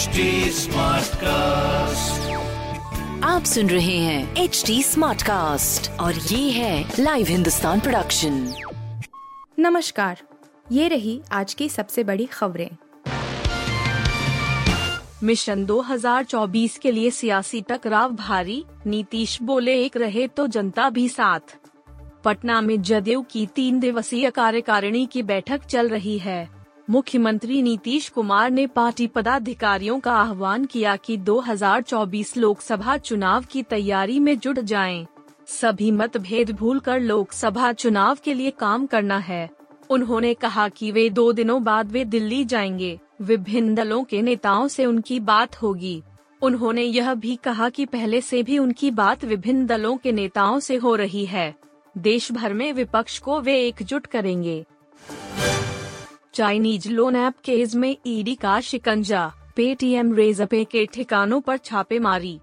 HD cast आप सुन रहे हैं एच डी स्मार्ट कास्ट और ये है लाइव हिंदुस्तान प्रोडक्शन नमस्कार। ये रही आज की सबसे बड़ी खबरें। मिशन 2024 के लिए सियासी टकराव भारी नीतीश बोले एक रहे तो जनता भी साथ। पटना में जदयू की तीन दिवसीय कार्यकारिणी की बैठक चल रही है। मुख्यमंत्री नीतीश कुमार ने पार्टी पदाधिकारियों का आह्वान किया कि 2024 लोकसभा चुनाव की तैयारी में जुट जाएँ। सभी मतभेद भूलकर लोकसभा चुनाव के लिए काम करना है। उन्होंने कहा कि वे दो दिनों बाद वे दिल्ली जाएँगे। विभिन्न दलों के नेताओं से उनकी बात होगी। उन्होंने यह भी कहा कि पहले से भी उनकी बात विभिन्न दलों के नेताओं से हो रही है। देश भर में विपक्ष को वे एकजुट करेंगे। चाइनीज़ लोन ऐप केस में ईडी का शिकंजा। पेटीएम रेजपे के ठिकानों पर छापेमारी।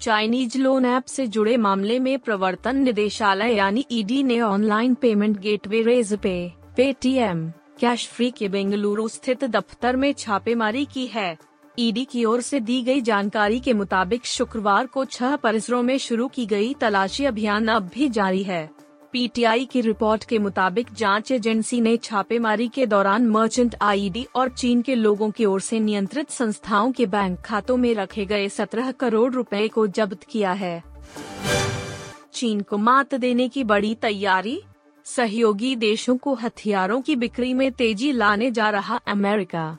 चाइनीज़ लोन ऐप से जुड़े मामले में प्रवर्तन निदेशालय यानी ईडी ने online payment gateway Razorpay Paytm Cashfree के बेंगलुरु स्थित दफ्तर में छापेमारी की है। ईडी की ओर से दी गई जानकारी के मुताबिक शुक्रवार को छह परिसरों में शुरू की गई तलाशी अभियान अब भी जारी है। पीटीआई की रिपोर्ट के मुताबिक जाँच एजेंसी ने छापेमारी के दौरान मर्चेंट आईडी और चीन के लोगों की ओर से नियंत्रित संस्थाओं के बैंक खातों में रखे गए 17 करोड़ रुपए को जब्त किया है। चीन को मात देने की बड़ी तैयारी? सहयोगी देशों को हथियारों की बिक्री में तेज़ी लाने जा रहा अमेरिका।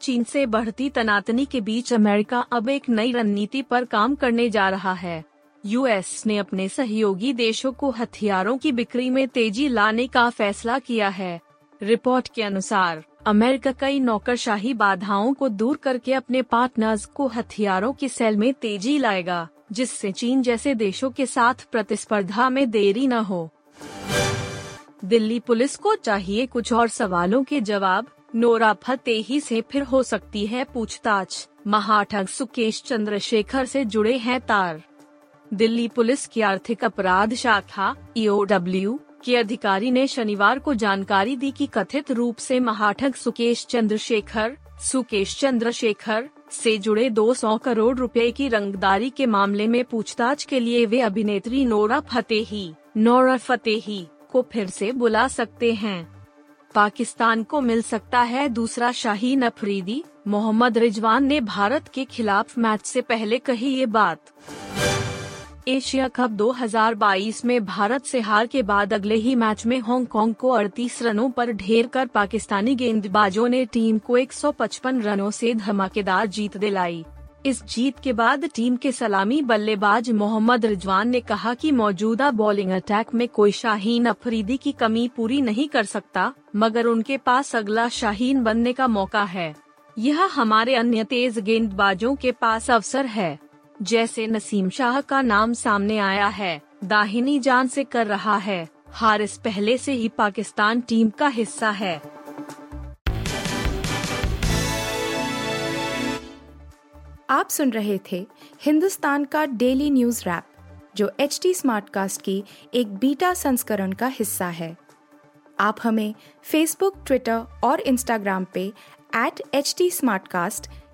चीन से बढ़ती तनातनी के बीच अमेरिका अब एक नई रणनीति पर काम करने जा रहा है। यूएस ने अपने सहयोगी देशों को हथियारों की बिक्री में तेज़ी लाने का फैसला किया है। रिपोर्ट के अनुसार, अमेरिका कई नौकरशाही बाधाओं को दूर करके अपने पार्टनर्स को हथियारों की सेल में तेज़ी लाएगा, जिससे चीन जैसे देशों के साथ प्रतिस्पर्धा में देरी न हो। दिल्ली पुलिस को चाहिए कुछ और सवालों के जवाब, नोरा फतेही से फिर हो सकती है पूछताछ, महाठग सुकेश चंद्रशेखर से जुड़े हैं तार। दिल्ली पुलिस की आर्थिक अपराध शाखा ईओडब्ल्यू e के अधिकारी ने शनिवार को जानकारी दी कि कथित रूप से महाठग सुकेश चंद्रशेखर सुकेश चंद्रशेखर, से जुड़े 200 करोड़ रुपए की रंगदारी के मामले में पूछताछ के लिए वे अभिनेत्री नोरा फतेही नोरा फतेही को फिर से बुला सकते हैं। पाकिस्तान को मिल सकता है दूसरा शाहीन अफरीदी मोहम्मद रिजवान ने भारत के खिलाफ मैच से पहले कही ये बात। एशिया कप 2022 में भारत से हार के बाद अगले ही मैच में हांगकांग को 38 रनों पर ढेर कर पाकिस्तानी गेंदबाजों ने टीम को 155 रनों से धमाकेदार जीत दिलाई। इस जीत के बाद टीम के सलामी बल्लेबाज मोहम्मद रिजवान ने कहा कि मौजूदा बॉलिंग अटैक में कोई शाहीन अफरीदी की कमी पूरी नहीं कर सकता, मगर उनके पास अगला शाहीन बनने का मौका है। यह हमारे अन्य तेज गेंदबाजों के पास अवसर है। जैसे नसीम शाह का नाम सामने आया है। दाहिनी जान से कर रहा है। हारिस पहले से ही पाकिस्तान टीम का हिस्सा है। आप सुन रहे थे हिंदुस्तान का डेली न्यूज़ रैप, जो एच टी स्मार्ट कास्ट की एक बीटा संस्करण का हिस्सा है। आप हमें फेसबुक ट्विटर और इंस्टाग्राम पे एट एच टी